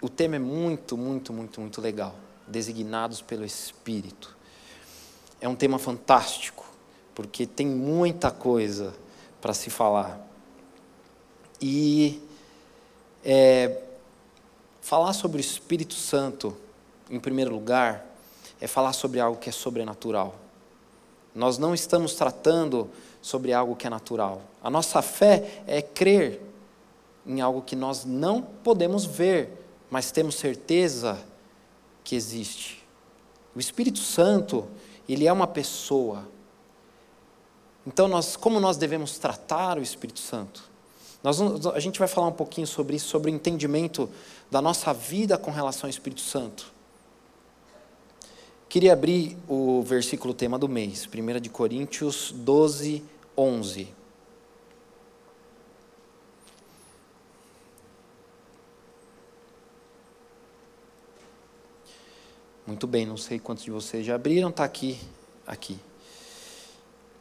o tema é muito, muito, muito, muito legal. Designados pelo Espírito. É um tema fantástico, porque tem muita coisa para se falar. E é, falar sobre o Espírito Santo, em primeiro lugar, é falar sobre algo que é sobrenatural. Nós não estamos tratando sobre algo que é natural. A nossa fé é crer em algo que nós não podemos ver, mas temos certeza que existe. O Espírito Santo, ele é uma pessoa. Então, nós, como nós devemos tratar o Espírito Santo? Nós, a gente vai falar um pouquinho sobre isso, sobre o entendimento da nossa vida com relação ao Espírito Santo. Queria abrir o versículo tema do mês, 1 de Coríntios 12, 11. Muito bem, não sei quantos de vocês já abriram, está aqui, aqui.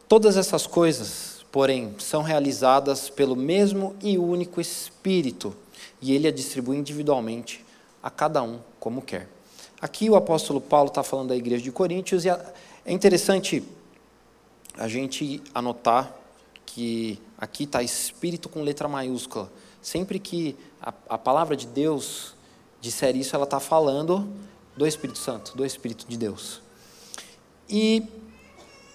Todas essas coisas, porém, são realizadas pelo mesmo e único Espírito, e ele a distribui individualmente a cada um como quer. Aqui o apóstolo Paulo está falando da igreja de Coríntios, e é interessante a gente anotar que aqui está Espírito com letra maiúscula. Sempre que a, a palavra de Deus disser isso, ela está falando do Espírito Santo, do Espírito de Deus. E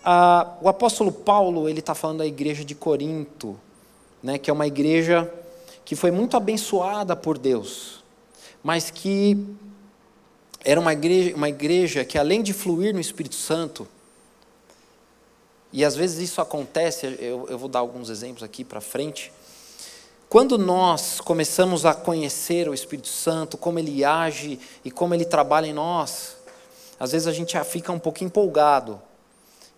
a, o apóstolo Paulo ele está falando da igreja de Corinto, né, que é uma igreja que foi muito abençoada por Deus, mas que era uma igreja, uma igreja que além de fluir no Espírito Santo, e às vezes isso acontece, eu, eu vou dar alguns exemplos aqui para frente, quando nós começamos a conhecer o Espírito Santo, como ele age e como ele trabalha em nós, às vezes a gente fica um pouco empolgado.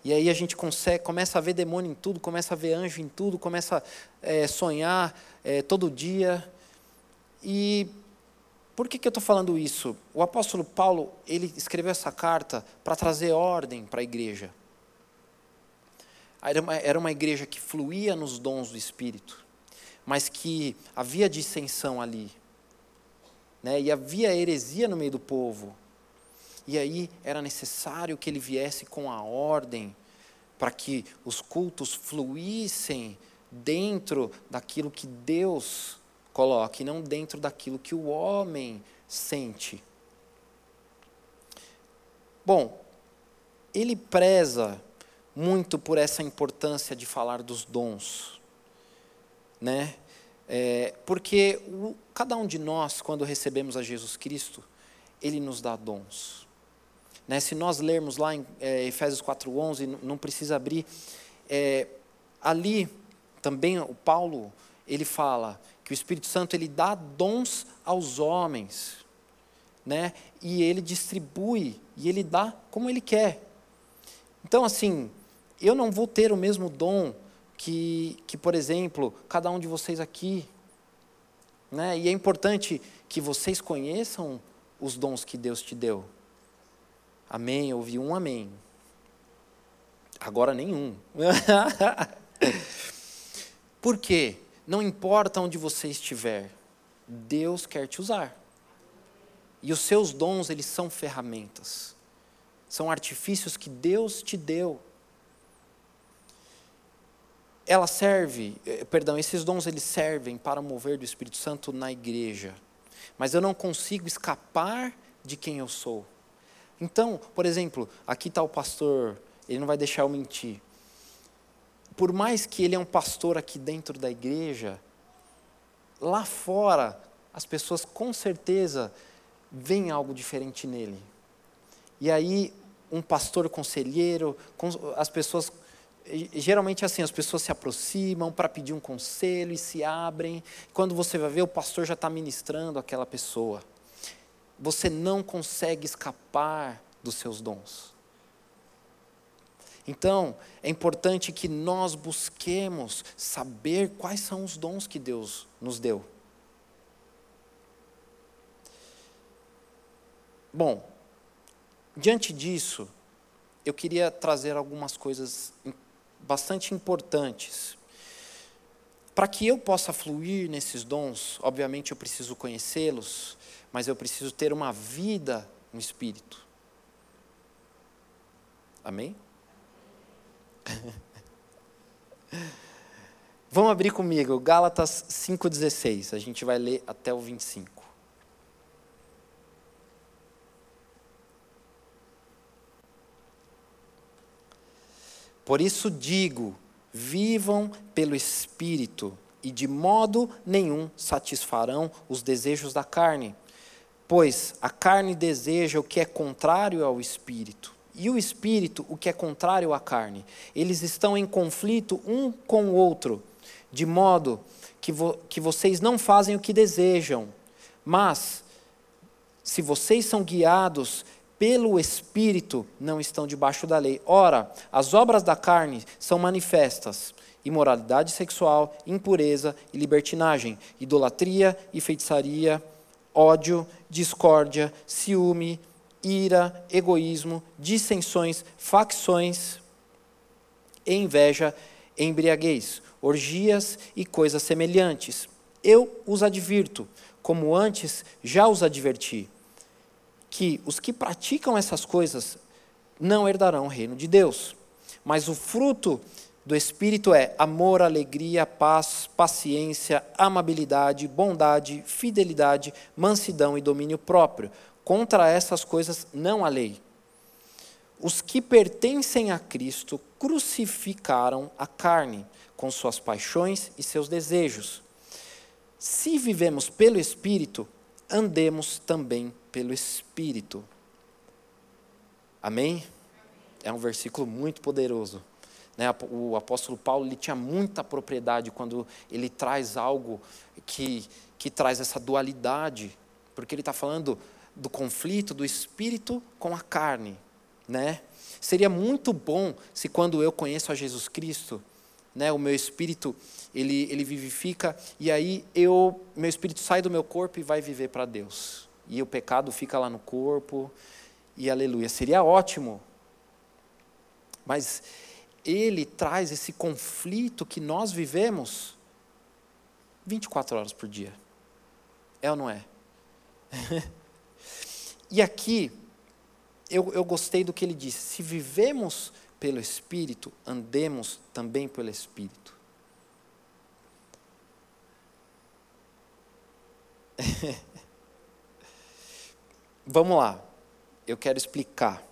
E aí a gente consegue, começa a ver demônio em tudo, começa a ver anjo em tudo, começa a é, sonhar é, todo dia. E por que, que eu estou falando isso? O apóstolo Paulo ele escreveu essa carta para trazer ordem para a igreja. Era uma, era uma igreja que fluía nos dons do Espírito mas que havia dissensão ali. Né? E havia heresia no meio do povo. E aí era necessário que ele viesse com a ordem para que os cultos fluíssem dentro daquilo que Deus coloca e não dentro daquilo que o homem sente. Bom, ele preza muito por essa importância de falar dos dons né? É, porque o, cada um de nós, quando recebemos a Jesus Cristo, Ele nos dá dons. Né? Se nós lermos lá em é, Efésios 4,11, não precisa abrir, é, ali também o Paulo, ele fala que o Espírito Santo ele dá dons aos homens, né? E ele distribui e ele dá como ele quer. Então assim, eu não vou ter o mesmo dom que, que, por exemplo, cada um de vocês aqui, né, e é importante que vocês conheçam os dons que Deus te deu. Amém? Eu ouvi um amém. Agora nenhum. Por quê? Não importa onde você estiver, Deus quer te usar. E os seus dons, eles são ferramentas. São artifícios que Deus te deu ela serve, eh, perdão, esses dons eles servem para mover do Espírito Santo na igreja. Mas eu não consigo escapar de quem eu sou. Então, por exemplo, aqui está o pastor, ele não vai deixar eu mentir. Por mais que ele é um pastor aqui dentro da igreja, lá fora as pessoas com certeza veem algo diferente nele. E aí, um pastor conselheiro, as pessoas geralmente assim, as pessoas se aproximam para pedir um conselho e se abrem. Quando você vai ver, o pastor já está ministrando aquela pessoa. você não consegue escapar dos seus dons. Então, é importante que nós busquemos saber quais são os dons que Deus nos deu. Bom, diante disso, eu queria trazer algumas coisas bastante importantes. Para que eu possa fluir nesses dons, obviamente eu preciso conhecê-los, mas eu preciso ter uma vida no Espírito. Amém? Vamos abrir comigo, Gálatas 5,16. A gente vai ler até o 25. Por isso digo: vivam pelo Espírito, e de modo nenhum satisfarão os desejos da carne. Pois a carne deseja o que é contrário ao Espírito, e o Espírito o que é contrário à carne. Eles estão em conflito um com o outro, de modo que, vo que vocês não fazem o que desejam. Mas, se vocês são guiados pelo Espírito não estão debaixo da lei. Ora, as obras da carne são manifestas: imoralidade sexual, impureza e libertinagem, idolatria e feitiçaria, ódio, discórdia, ciúme, ira, egoísmo, dissensões, facções, inveja, embriaguez, orgias e coisas semelhantes. Eu os advirto, como antes já os adverti que os que praticam essas coisas não herdarão o reino de Deus. Mas o fruto do Espírito é amor, alegria, paz, paciência, amabilidade, bondade, fidelidade, mansidão e domínio próprio. Contra essas coisas não há lei. Os que pertencem a Cristo crucificaram a carne com suas paixões e seus desejos. Se vivemos pelo Espírito, andemos também pelo Espírito. Amém? É um versículo muito poderoso. Né? O apóstolo Paulo ele tinha muita propriedade quando ele traz algo que, que traz essa dualidade, porque ele está falando do conflito do espírito com a carne. Né? Seria muito bom se quando eu conheço a Jesus Cristo, né, o meu espírito ele, ele vivifica e aí eu meu espírito sai do meu corpo e vai viver para Deus e o pecado fica lá no corpo, e aleluia. Seria ótimo. Mas ele traz esse conflito que nós vivemos 24 horas por dia. É ou não é? e aqui, eu, eu gostei do que ele disse: se vivemos pelo Espírito, andemos também pelo Espírito. Vamos lá, eu quero explicar.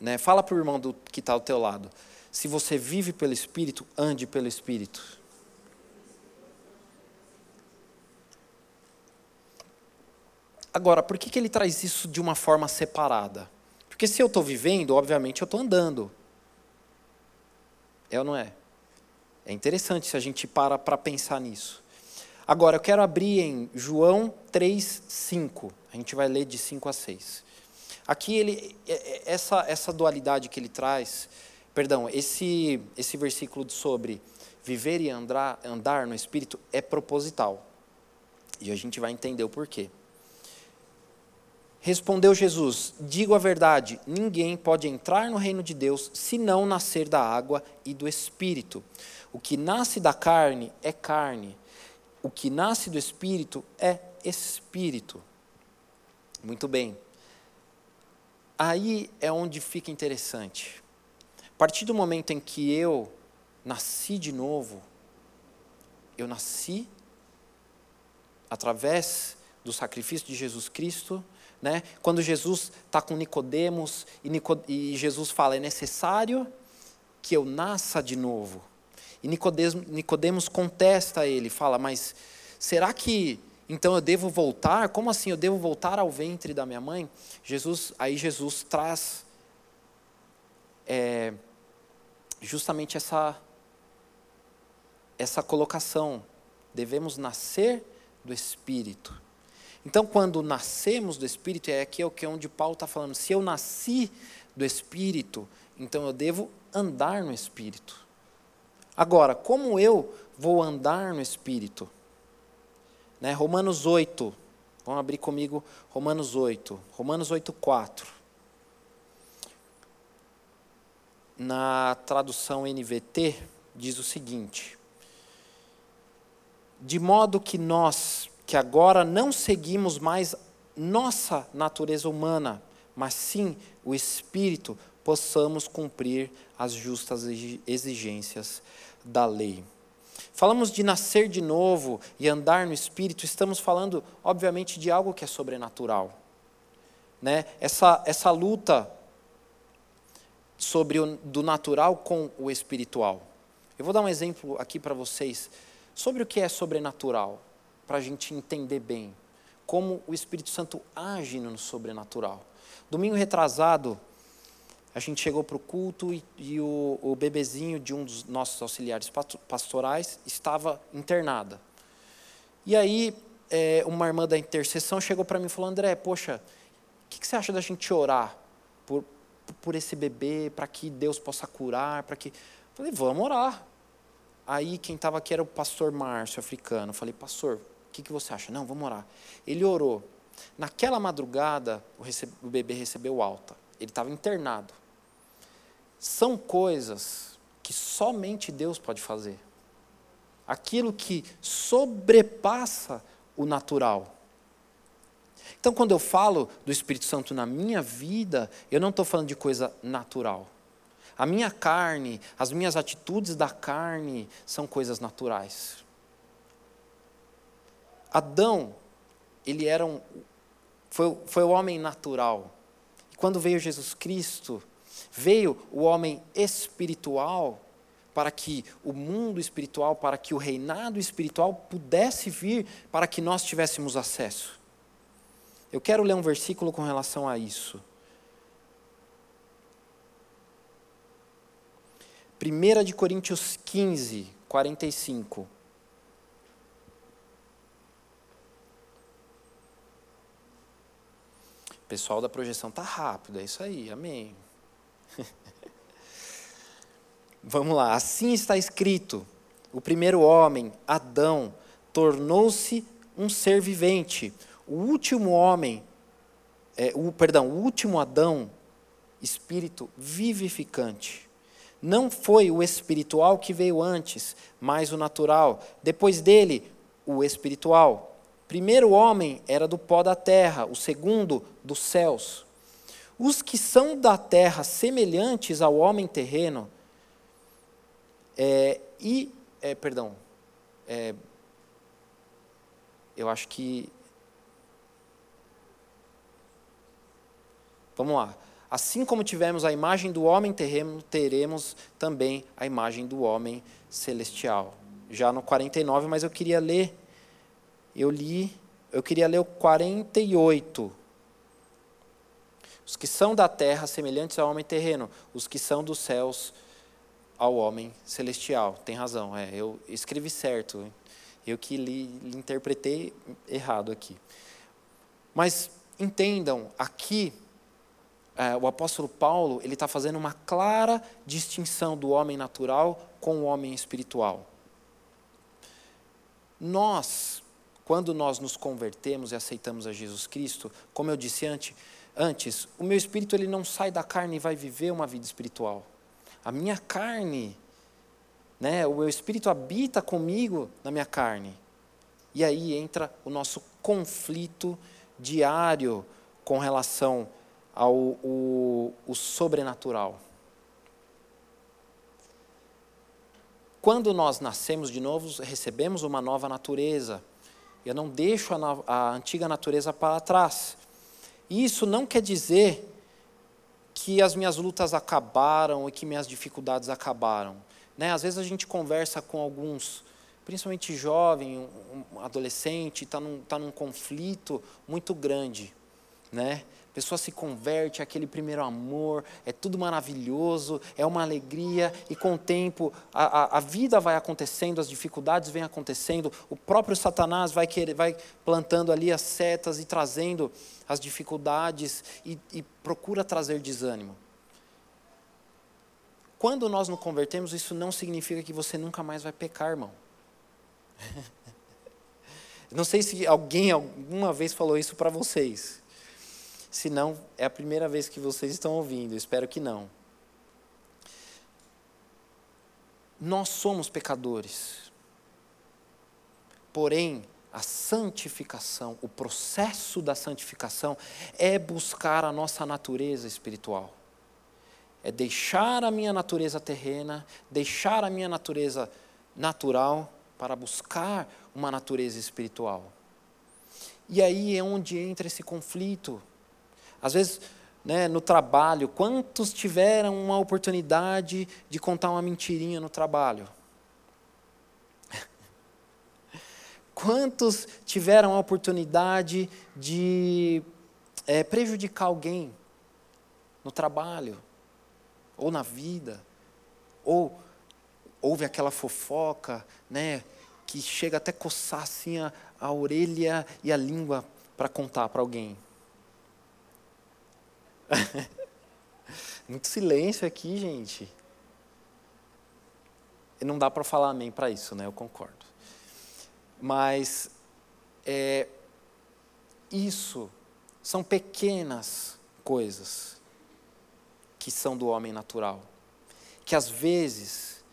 Né? Fala para o irmão do, que está ao teu lado. Se você vive pelo Espírito, ande pelo Espírito. Agora, por que, que ele traz isso de uma forma separada? Porque se eu estou vivendo, obviamente eu estou andando. É ou não é? É interessante se a gente para para pensar nisso. Agora, eu quero abrir em João 3, 5. A gente vai ler de 5 a 6. Aqui, ele, é, é, essa, essa dualidade que ele traz, perdão, esse, esse versículo sobre viver e andar, andar no Espírito é proposital. E a gente vai entender o porquê. Respondeu Jesus: Digo a verdade, ninguém pode entrar no reino de Deus se não nascer da água e do espírito. O que nasce da carne é carne, o que nasce do espírito é espírito. Muito bem. Aí é onde fica interessante. A partir do momento em que eu nasci de novo, eu nasci através do sacrifício de Jesus Cristo, né? Quando Jesus está com Nicodemos e, e Jesus fala é necessário que eu nasça de novo. E Nicodemos, contesta ele, fala: Mas será que então eu devo voltar? Como assim? Eu devo voltar ao ventre da minha mãe? Jesus, aí Jesus traz é, justamente essa essa colocação. Devemos nascer do Espírito. Então, quando nascemos do Espírito, é aqui é o que é onde Paulo está falando. Se eu nasci do Espírito, então eu devo andar no Espírito. Agora, como eu vou andar no Espírito? Né? Romanos 8. Vamos abrir comigo Romanos 8. Romanos 8, 4. Na tradução NVT, diz o seguinte: De modo que nós, que agora não seguimos mais nossa natureza humana, mas sim o Espírito, possamos cumprir as justas exigências da lei. Falamos de nascer de novo e andar no Espírito, estamos falando, obviamente, de algo que é sobrenatural. Né? Essa, essa luta sobre o, do natural com o espiritual. Eu vou dar um exemplo aqui para vocês sobre o que é sobrenatural, para a gente entender bem como o Espírito Santo age no sobrenatural. Domingo retrasado, a gente chegou para o culto e, e o, o, bebezinho de um dos nossos auxiliares pastorais estava internada. E aí, é, uma irmã da intercessão chegou para mim e falou: André, poxa, o que, que, você acha da gente orar por, por esse bebê, para que Deus possa curar? para que... Falei: vamos orar. Aí, quem estava aqui era o pastor Márcio, africano. Falei: pastor, o que, que você acha? Não, vamos orar. Ele orou. Naquela madrugada, o, recebe, o bebê recebeu alta. Ele estava internado são coisas que somente Deus pode fazer. Aquilo que sobrepassa o natural. Então, quando eu falo do Espírito Santo na minha vida, eu não estou falando de coisa natural. A minha carne, as minhas atitudes da carne são coisas naturais. Adão, ele era um, foi, foi o homem natural. E quando veio Jesus Cristo, Veio o homem espiritual para que o mundo espiritual, para que o reinado espiritual pudesse vir para que nós tivéssemos acesso. Eu quero ler um versículo com relação a isso. 1 de Coríntios 15, 45. O pessoal da projeção tá rápido, é isso aí, amém. Vamos lá, assim está escrito: o primeiro homem, Adão, tornou-se um ser vivente. O último homem, é, o, perdão, o último Adão, espírito vivificante. Não foi o espiritual que veio antes, mas o natural. Depois dele, o espiritual. Primeiro homem era do pó da terra, o segundo dos céus. Os que são da terra semelhantes ao homem terreno, é, e, é, perdão, é, eu acho que. Vamos lá. Assim como tivemos a imagem do homem terreno, teremos também a imagem do homem celestial. Já no 49, mas eu queria ler, eu li, eu queria ler o 48. Os que são da terra, semelhantes ao homem terreno, os que são dos céus, ao homem celestial. Tem razão, é, eu escrevi certo. Eu que li, li interpretei errado aqui. Mas entendam, aqui é, o apóstolo Paulo ele está fazendo uma clara distinção do homem natural com o homem espiritual. Nós, quando nós nos convertemos e aceitamos a Jesus Cristo, como eu disse antes, Antes, o meu espírito ele não sai da carne e vai viver uma vida espiritual. A minha carne, né, o meu espírito habita comigo na minha carne. E aí entra o nosso conflito diário com relação ao o, o sobrenatural. Quando nós nascemos de novo, recebemos uma nova natureza. Eu não deixo a, a antiga natureza para trás. Isso não quer dizer que as minhas lutas acabaram e que minhas dificuldades acabaram. Né? Às vezes a gente conversa com alguns, principalmente jovem, um adolescente, está num, tá num conflito muito grande. Né? Pessoa se converte, é aquele primeiro amor, é tudo maravilhoso, é uma alegria, e com o tempo a, a, a, vida vai acontecendo, as dificuldades vêm acontecendo, o próprio Satanás vai, querer, vai plantando ali as setas e trazendo as dificuldades e, e procura trazer desânimo. Quando nós nos convertemos, isso não significa que você nunca mais vai pecar, irmão. Não sei se alguém alguma vez falou isso para vocês. Se não, é a primeira vez que vocês estão ouvindo, espero que não. Nós somos pecadores. Porém, a santificação, o processo da santificação é buscar a nossa natureza espiritual. É deixar a minha natureza terrena, deixar a minha natureza natural para buscar uma natureza espiritual. E aí é onde entra esse conflito. Às vezes, né, no trabalho, quantos tiveram uma oportunidade de contar uma mentirinha no trabalho? Quantos tiveram a oportunidade de é, prejudicar alguém no trabalho, ou na vida, ou houve aquela fofoca, né, que chega até coçar assim a, a orelha e a língua para contar para alguém. Muito silêncio aqui, gente. Não dá para falar amém para isso, né? Eu concordo. Mas é, isso são pequenas coisas que são do homem natural, que às vezes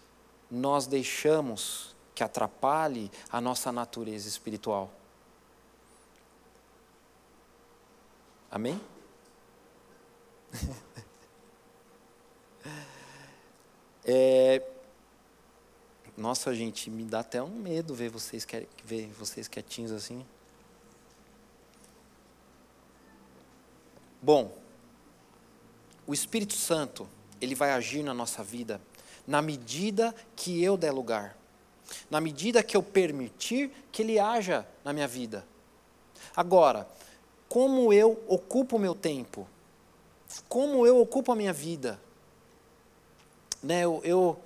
nós deixamos que atrapalhe a nossa natureza espiritual. Amém? é, nossa, gente, me dá até um medo ver vocês, ver vocês quietinhos assim. Bom, o Espírito Santo, ele vai agir na nossa vida na medida que eu der lugar, na medida que eu permitir que ele haja na minha vida. Agora, como eu ocupo o meu tempo? Como eu ocupo a minha vida? Né, eu, eu,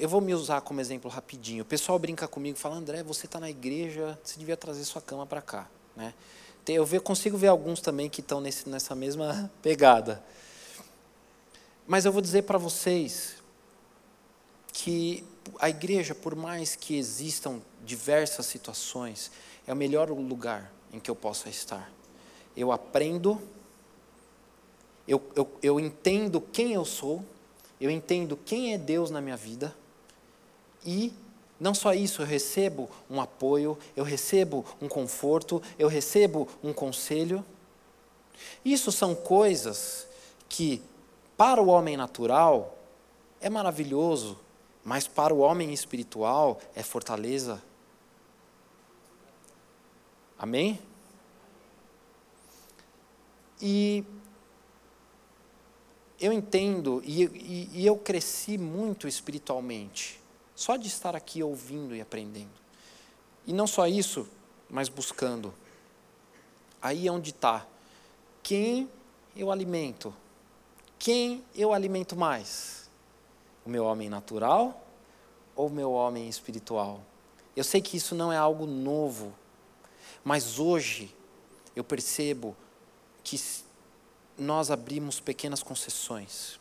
eu vou me usar como exemplo rapidinho. O pessoal brinca comigo, fala, André, você está na igreja, você devia trazer sua cama para cá. Né? Eu consigo ver alguns também que estão nessa mesma pegada. Mas eu vou dizer para vocês que a igreja, por mais que existam diversas situações, é o melhor lugar em que eu possa estar. Eu aprendo, eu, eu, eu entendo quem eu sou, eu entendo quem é Deus na minha vida e não só isso, eu recebo um apoio, eu recebo um conforto, eu recebo um conselho. Isso são coisas que, para o homem natural, é maravilhoso, mas para o homem espiritual é fortaleza. Amém? E eu entendo, e, e, e eu cresci muito espiritualmente. Só de estar aqui ouvindo e aprendendo. E não só isso, mas buscando. Aí é onde está. Quem eu alimento? Quem eu alimento mais? O meu homem natural ou o meu homem espiritual? Eu sei que isso não é algo novo, mas hoje eu percebo que nós abrimos pequenas concessões.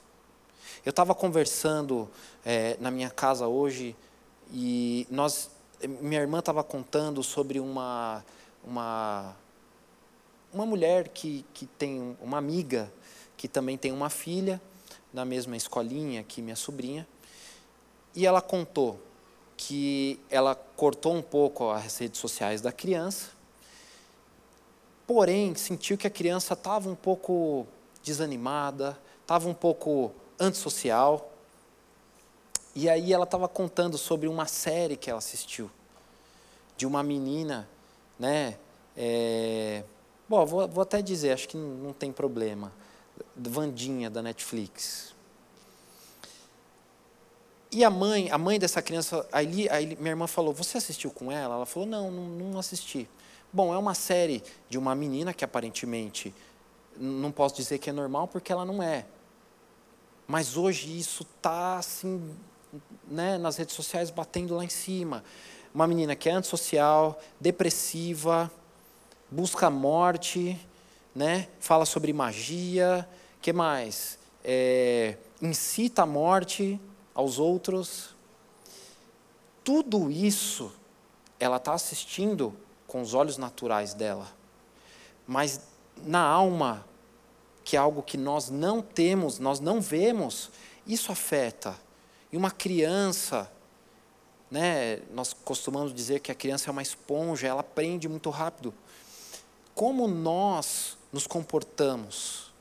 Eu estava conversando é, na minha casa hoje e nós, minha irmã estava contando sobre uma, uma, uma mulher que, que tem uma amiga que também tem uma filha na mesma escolinha que minha sobrinha e ela contou que ela cortou um pouco as redes sociais da criança, porém sentiu que a criança estava um pouco desanimada, estava um pouco antissocial. E aí ela estava contando sobre uma série que ela assistiu, de uma menina, né? É, bom, vou, vou até dizer, acho que não, tem problema. Vandinha, da Netflix. E a mãe, a mãe dessa criança, aí minha irmã falou, você assistiu com ela? Ela falou, não, não, não assisti. Bom, é uma série de uma menina que aparentemente não posso dizer que é normal porque ela não é. Mas hoje isso está assim, né, nas redes sociais batendo lá em cima. Uma menina que é antissocial, depressiva, busca a morte, né, fala sobre magia, que mais? É, incita a morte aos outros. Tudo isso ela está assistindo com os olhos naturais dela. Mas na alma, que é algo que nós não temos, nós não vemos, isso afeta. E uma criança, né, nós costumamos dizer que a criança é uma esponja, ela aprende muito rápido. Como nós nos comportamos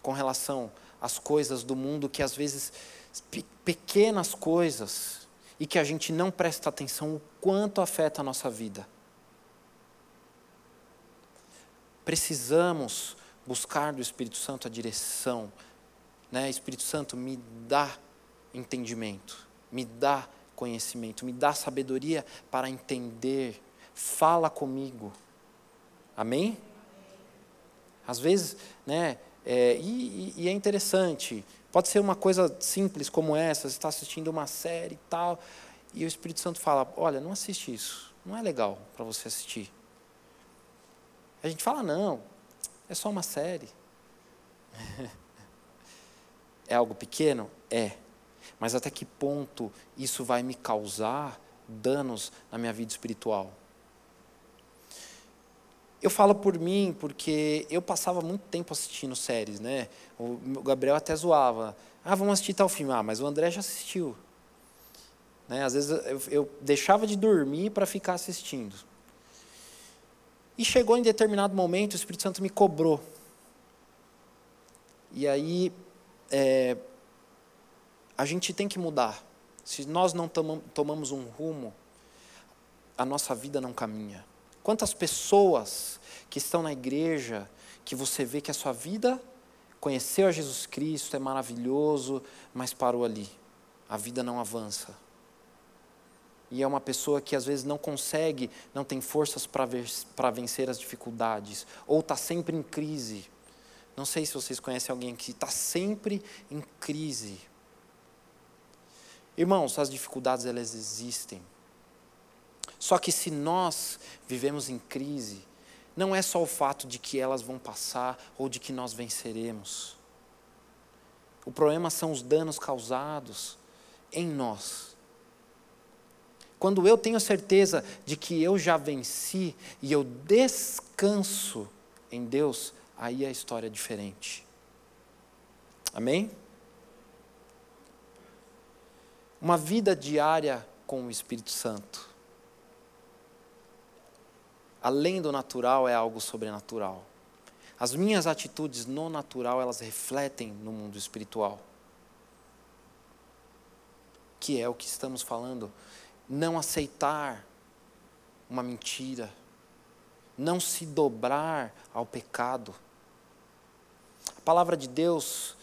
com relação às coisas do mundo que às vezes pequenas coisas e que a gente não presta atenção o quanto afeta a nossa vida. Precisamos buscar do Espírito Santo a direção. Né? Espírito Santo, me dá entendimento, me dá conhecimento, me dá sabedoria para entender. Fala comigo. Amém? Às vezes, né? É, e, e, é interessante. Pode ser uma coisa simples como essa. Você está assistindo uma série e tal, e o Espírito Santo fala: Olha, não assiste isso. Não é legal para você assistir. A gente fala: Não, é só uma série. é algo pequeno? É. Mas até que ponto isso vai me causar danos na minha vida espiritual? Eu falo por mim porque eu passava muito tempo assistindo séries, né? O Gabriel até zoava. Ah, vamos assistir tal filme. Ah, mas o André já assistiu. Né? Às vezes eu, eu deixava de dormir para ficar assistindo. E chegou em determinado momento, o Espírito Santo me cobrou. E aí, é, a gente tem que mudar. Se nós não tomamos um rumo, a nossa vida não caminha. Quantas pessoas que estão na igreja, que você vê que a sua vida conheceu a Jesus Cristo, é maravilhoso, mas parou ali. A vida não avança e é uma pessoa que às vezes não consegue, não tem forças para vencer as dificuldades, ou está sempre em crise. Não sei se vocês conhecem alguém que está sempre em crise. Irmãos, as dificuldades elas existem. Só que se nós vivemos em crise, não é só o fato de que elas vão passar ou de que nós venceremos. O problema são os danos causados em nós quando eu tenho certeza de que eu já venci e eu descanso em Deus, aí a história é diferente. Amém? Uma vida diária com o Espírito Santo. Além do natural é algo sobrenatural. As minhas atitudes no natural, elas refletem no mundo espiritual. Que é o que estamos falando não aceitar uma mentira, não se dobrar ao pecado. A palavra de Deus,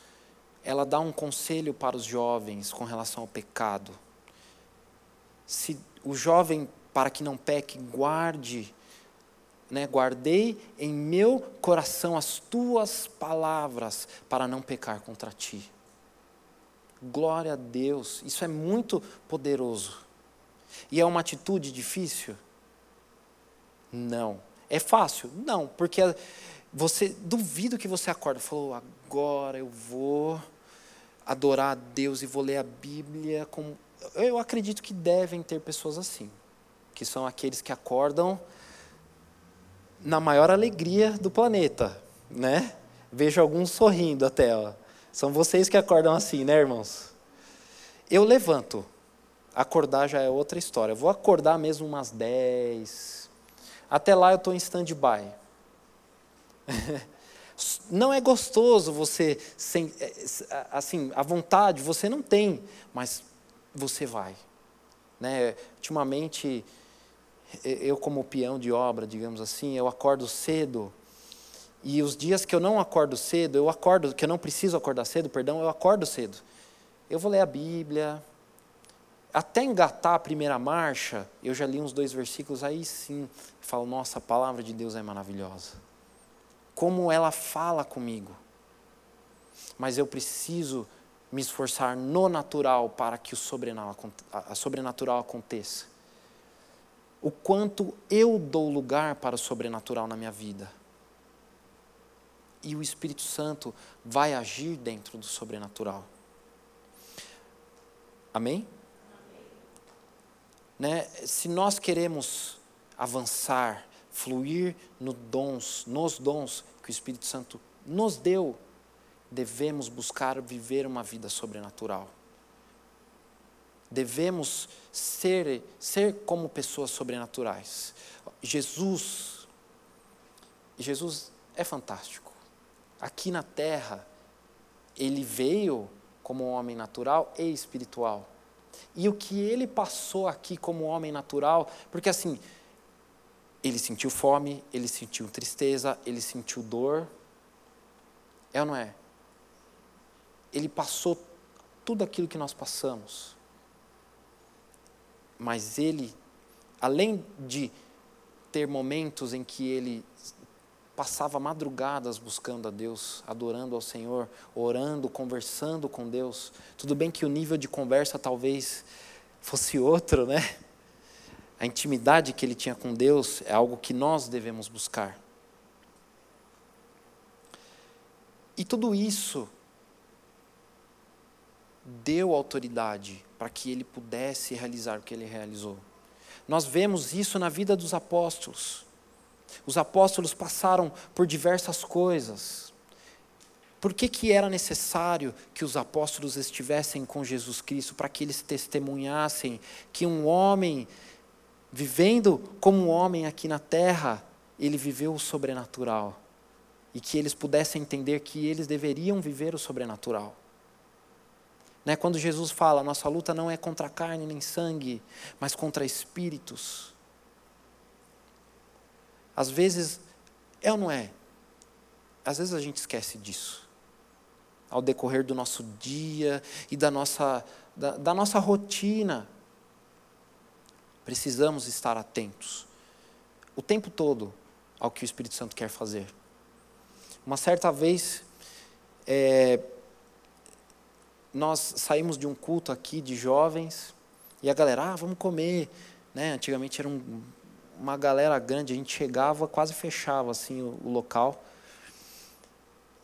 ela dá um conselho para os jovens com relação ao pecado. Se o jovem, para que não peque, guarde, né, guardei em meu coração as tuas palavras para não pecar contra ti. Glória a Deus, isso é muito poderoso. E é uma atitude difícil? Não. É fácil? Não, porque você duvido que você acorda falou, agora eu vou adorar a Deus e vou ler a Bíblia como eu acredito que devem ter pessoas assim, que são aqueles que acordam na maior alegria do planeta, né? Vejo alguns sorrindo até, ó. São vocês que acordam assim, né, irmãos? Eu levanto, Acordar já é outra história. Eu vou acordar mesmo umas 10. Até lá eu estou em stand-by. não é gostoso você, sem, é, assim, a vontade você não tem, mas você vai. Né? Ultimamente, eu como peão de obra, digamos assim, eu acordo cedo, e os dias que eu não acordo cedo, eu acordo, que eu não preciso acordar cedo, perdão, eu acordo cedo. Eu vou ler a Bíblia, até engatar a primeira marcha, eu já li uns dois versículos, aí sim, falo, nossa, a palavra de Deus é maravilhosa. como ela fala comigo. Mas eu preciso me esforçar no natural para que o sobrenatural aconteça. O quanto eu dou lugar para o sobrenatural na minha vida. E o Espírito Santo vai agir dentro do sobrenatural. Amém? Né? Se nós queremos avançar, fluir no dons, nos dons que o Espírito Santo nos deu, devemos buscar viver uma vida sobrenatural. Devemos ser, ser como pessoas sobrenaturais. Jesus, Jesus é fantástico. Aqui na terra, ele veio como um homem natural e espiritual. E o que ele passou aqui como homem natural, porque assim, ele sentiu fome, ele sentiu tristeza, ele sentiu dor. É ou não é? Ele passou tudo aquilo que nós passamos. Mas ele, além de ter momentos em que ele passava madrugadas buscando a Deus, adorando ao Senhor, orando, conversando com Deus. Tudo bem que o nível de conversa talvez fosse outro, né? A intimidade que ele tinha com Deus é algo que nós devemos buscar. E tudo isso deu autoridade para que ele pudesse realizar o que ele realizou. Nós vemos isso na vida dos apóstolos. Os apóstolos passaram por diversas coisas. Por que, que era necessário que os apóstolos estivessem com Jesus Cristo? Para que eles testemunhassem que um homem vivendo como um homem aqui na terra, ele viveu o sobrenatural. E que eles pudessem entender que eles deveriam viver o sobrenatural. Né? Quando Jesus fala, nossa luta não é contra carne nem sangue, mas contra espíritos. Às vezes, é ou não é? Às vezes a gente esquece disso. Ao decorrer do nosso dia e da nossa, da, da nossa rotina. Precisamos estar atentos o tempo todo ao que o Espírito Santo quer fazer. Uma certa vez, é, nós saímos de um culto aqui de jovens e a galera, ah, vamos comer. Né? Antigamente era um, uma galera grande, a gente chegava, quase fechava assim o, o local.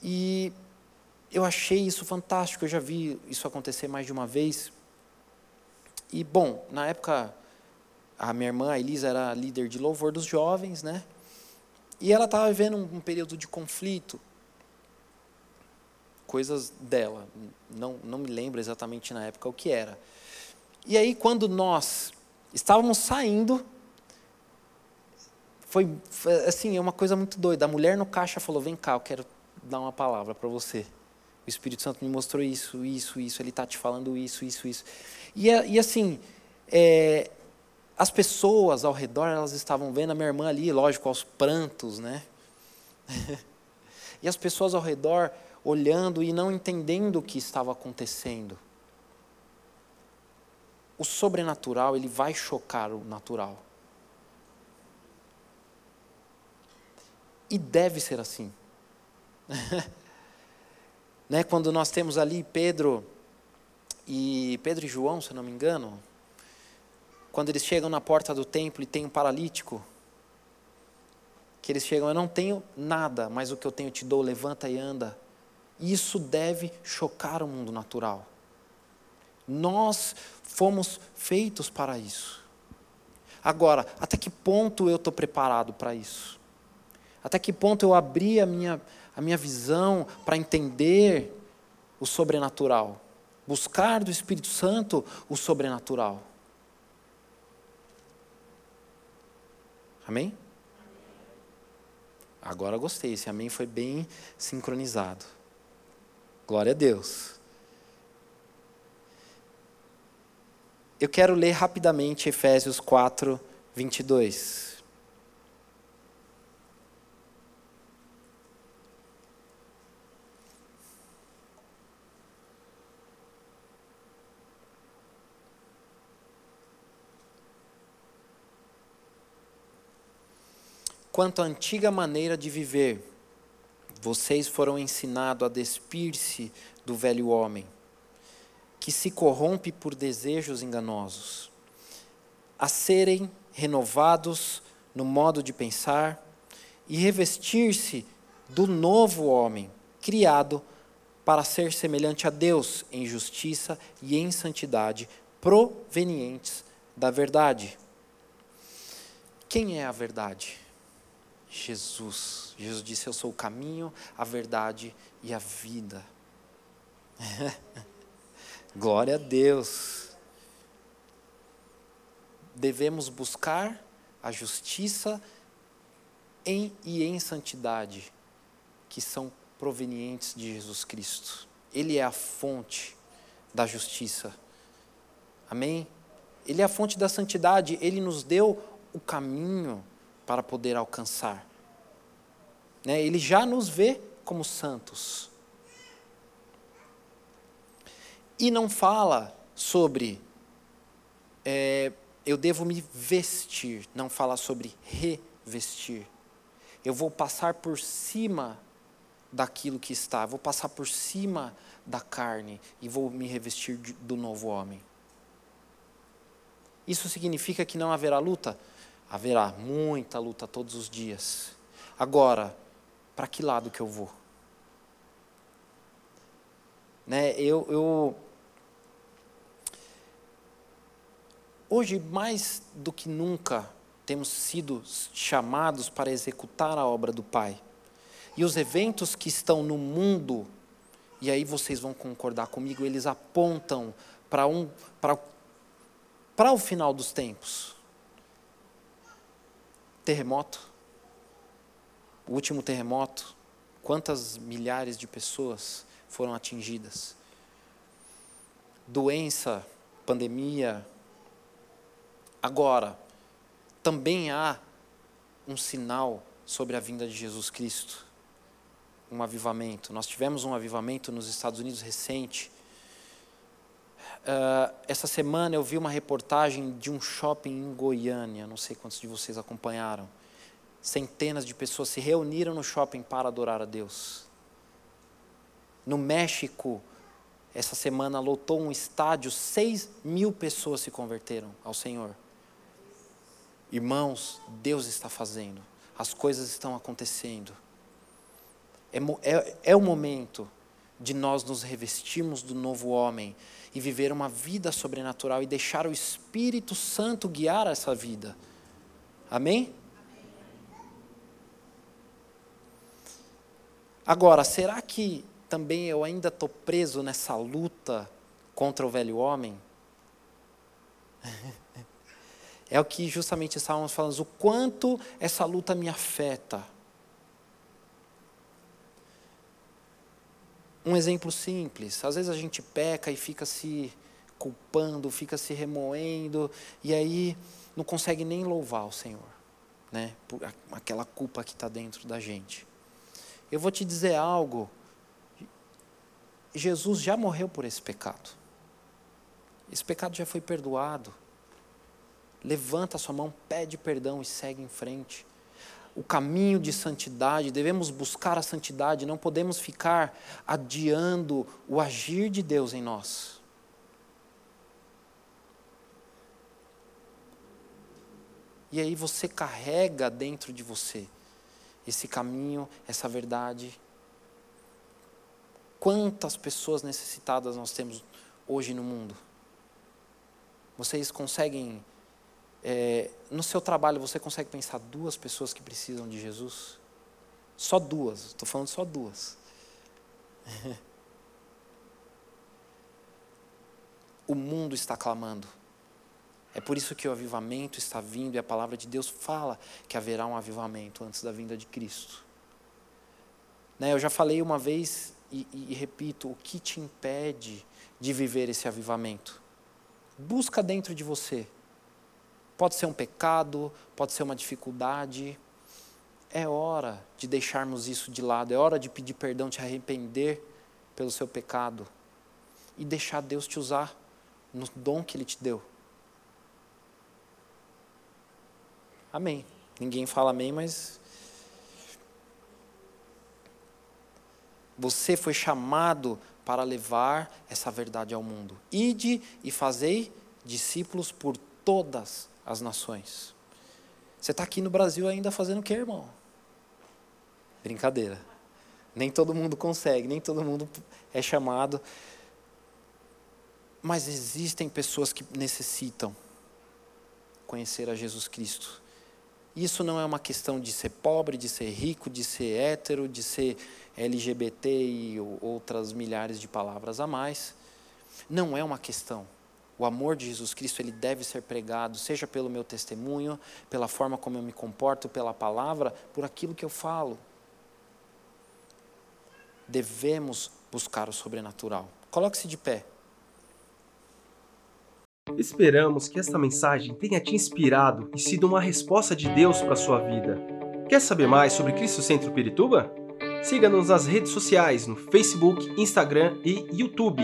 E eu achei isso fantástico, eu já vi isso acontecer mais de uma vez. E, bom, na época a minha irmã, a Elisa, era líder de louvor dos jovens, né? E ela estava vivendo um, um, período de conflito. Coisas dela. Não, não me lembro exatamente na época o que era. E aí, quando nós estávamos saindo, foi, foi assim, é uma coisa muito doida. A mulher no caixa falou: Vem cá, eu quero dar uma palavra para você. O Espírito Santo me mostrou isso, isso, isso. Ele está te falando isso, isso, isso. E, e assim, é, as pessoas ao redor, elas estavam vendo a minha irmã ali, lógico, aos prantos, né? e as pessoas ao redor olhando e não entendendo o que estava acontecendo. O sobrenatural, ele vai chocar o natural. E deve ser assim. né? Quando nós temos ali Pedro e Pedro e João, se não me engano, quando eles chegam na porta do templo e tem um paralítico, que eles chegam, eu não tenho nada, mas o que eu tenho te dou, levanta e anda. Isso deve chocar o mundo natural. Nós fomos feitos para isso. Agora, até que ponto eu estou preparado para isso? Até que ponto eu abri a minha, a minha visão para entender o sobrenatural? Buscar do Espírito Santo o sobrenatural. Amém? Agora gostei, esse amém foi bem sincronizado. Glória a Deus. Eu quero ler rapidamente Efésios 4, 22. Quanto à antiga maneira de viver, vocês foram ensinados a despir-se do velho homem, que se corrompe por desejos enganosos, a serem renovados no modo de pensar e revestir-se do novo homem, criado para ser semelhante a Deus em justiça e em santidade, provenientes da verdade. Quem é a verdade? Jesus. Jesus disse: Eu sou o caminho, a verdade e a vida. Glória a Deus. Devemos buscar a justiça em e em santidade, que são provenientes de Jesus Cristo. Ele é a fonte da justiça. Amém? Ele é a fonte da santidade, ele nos deu o caminho para poder alcançar. Né? Ele já nos vê como santos. E não fala sobre é, eu devo me vestir, não fala sobre revestir. Eu vou passar por cima daquilo que está, vou passar por cima da carne e vou me revestir do novo homem. Isso significa que não haverá luta? Haverá muita luta todos os dias. Agora, para que lado que eu vou? Né, eu, eu, hoje, mais do que nunca, temos sido chamados para executar a obra do Pai. E os eventos que estão no mundo, e aí vocês vão concordar comigo, eles apontam para um, para o final dos tempos terremoto, o último terremoto, quantas milhares de pessoas foram atingidas? Doença, pandemia. Agora, também há um sinal sobre a vinda de Jesus Cristo, um avivamento. Nós tivemos um avivamento nos Estados Unidos recente. Uh, essa semana eu vi uma reportagem de um shopping em Goiânia, não sei quantos de vocês acompanharam. Centenas de pessoas se reuniram no shopping para adorar a Deus. No México, essa semana lotou um estádio, 6 mil pessoas se converteram ao Senhor. Irmãos, Deus está fazendo, as coisas estão acontecendo. É, é, é o momento de nós nos revestirmos do novo homem e viver uma vida sobrenatural e deixar o Espírito Santo guiar essa vida. Amém? Agora, será que também eu ainda estou preso nessa luta contra o velho homem? É o que justamente estávamos falando, o quanto essa luta me afeta. Um exemplo simples: às vezes a gente peca e fica se culpando, fica se remoendo, e aí não consegue nem louvar o Senhor, né? Por aquela culpa que está dentro da gente. Eu vou te dizer algo: Jesus já morreu por esse pecado. Esse pecado já foi perdoado. Levanta a sua mão, pede perdão e segue em frente o caminho de santidade, devemos buscar a santidade, não podemos ficar adiando o agir de Deus em nós. E aí você carrega dentro de você esse caminho, essa verdade. Quantas pessoas necessitadas nós temos hoje no mundo? Vocês conseguem é, no seu trabalho você consegue pensar duas pessoas que precisam de Jesus? Só duas, estou falando só duas. o mundo está clamando. É por isso que o avivamento está vindo e a palavra de Deus fala que haverá um avivamento antes da vinda de Cristo. Né, eu já falei uma vez e, e, e repito: o que te impede de viver esse avivamento? Busca dentro de você Pode ser um pecado, pode ser uma dificuldade. É hora de deixarmos isso de lado, é hora de pedir perdão, te arrepender pelo seu pecado e deixar Deus te usar no dom que Ele te deu. Amém. Ninguém fala amém, mas. Você foi chamado para levar essa verdade ao mundo. Ide e fazei discípulos por todas as nações. Você está aqui no Brasil ainda fazendo o que, irmão? Brincadeira. Nem todo mundo consegue, nem todo mundo é chamado. Mas existem pessoas que necessitam conhecer a Jesus Cristo. Isso não é uma questão de ser pobre, de ser rico, de ser hétero, de ser LGBT e outras milhares de palavras a mais. Não é uma questão. O amor de Jesus Cristo ele deve ser pregado, seja pelo meu testemunho, pela forma como eu me comporto, pela palavra, por aquilo que eu falo. Devemos buscar o sobrenatural. Coloque-se de pé. Esperamos que esta mensagem tenha te inspirado e sido uma resposta de Deus para a sua vida. Quer saber mais sobre Cristo Centro Pirituba? Siga-nos nas redes sociais no Facebook, Instagram e YouTube,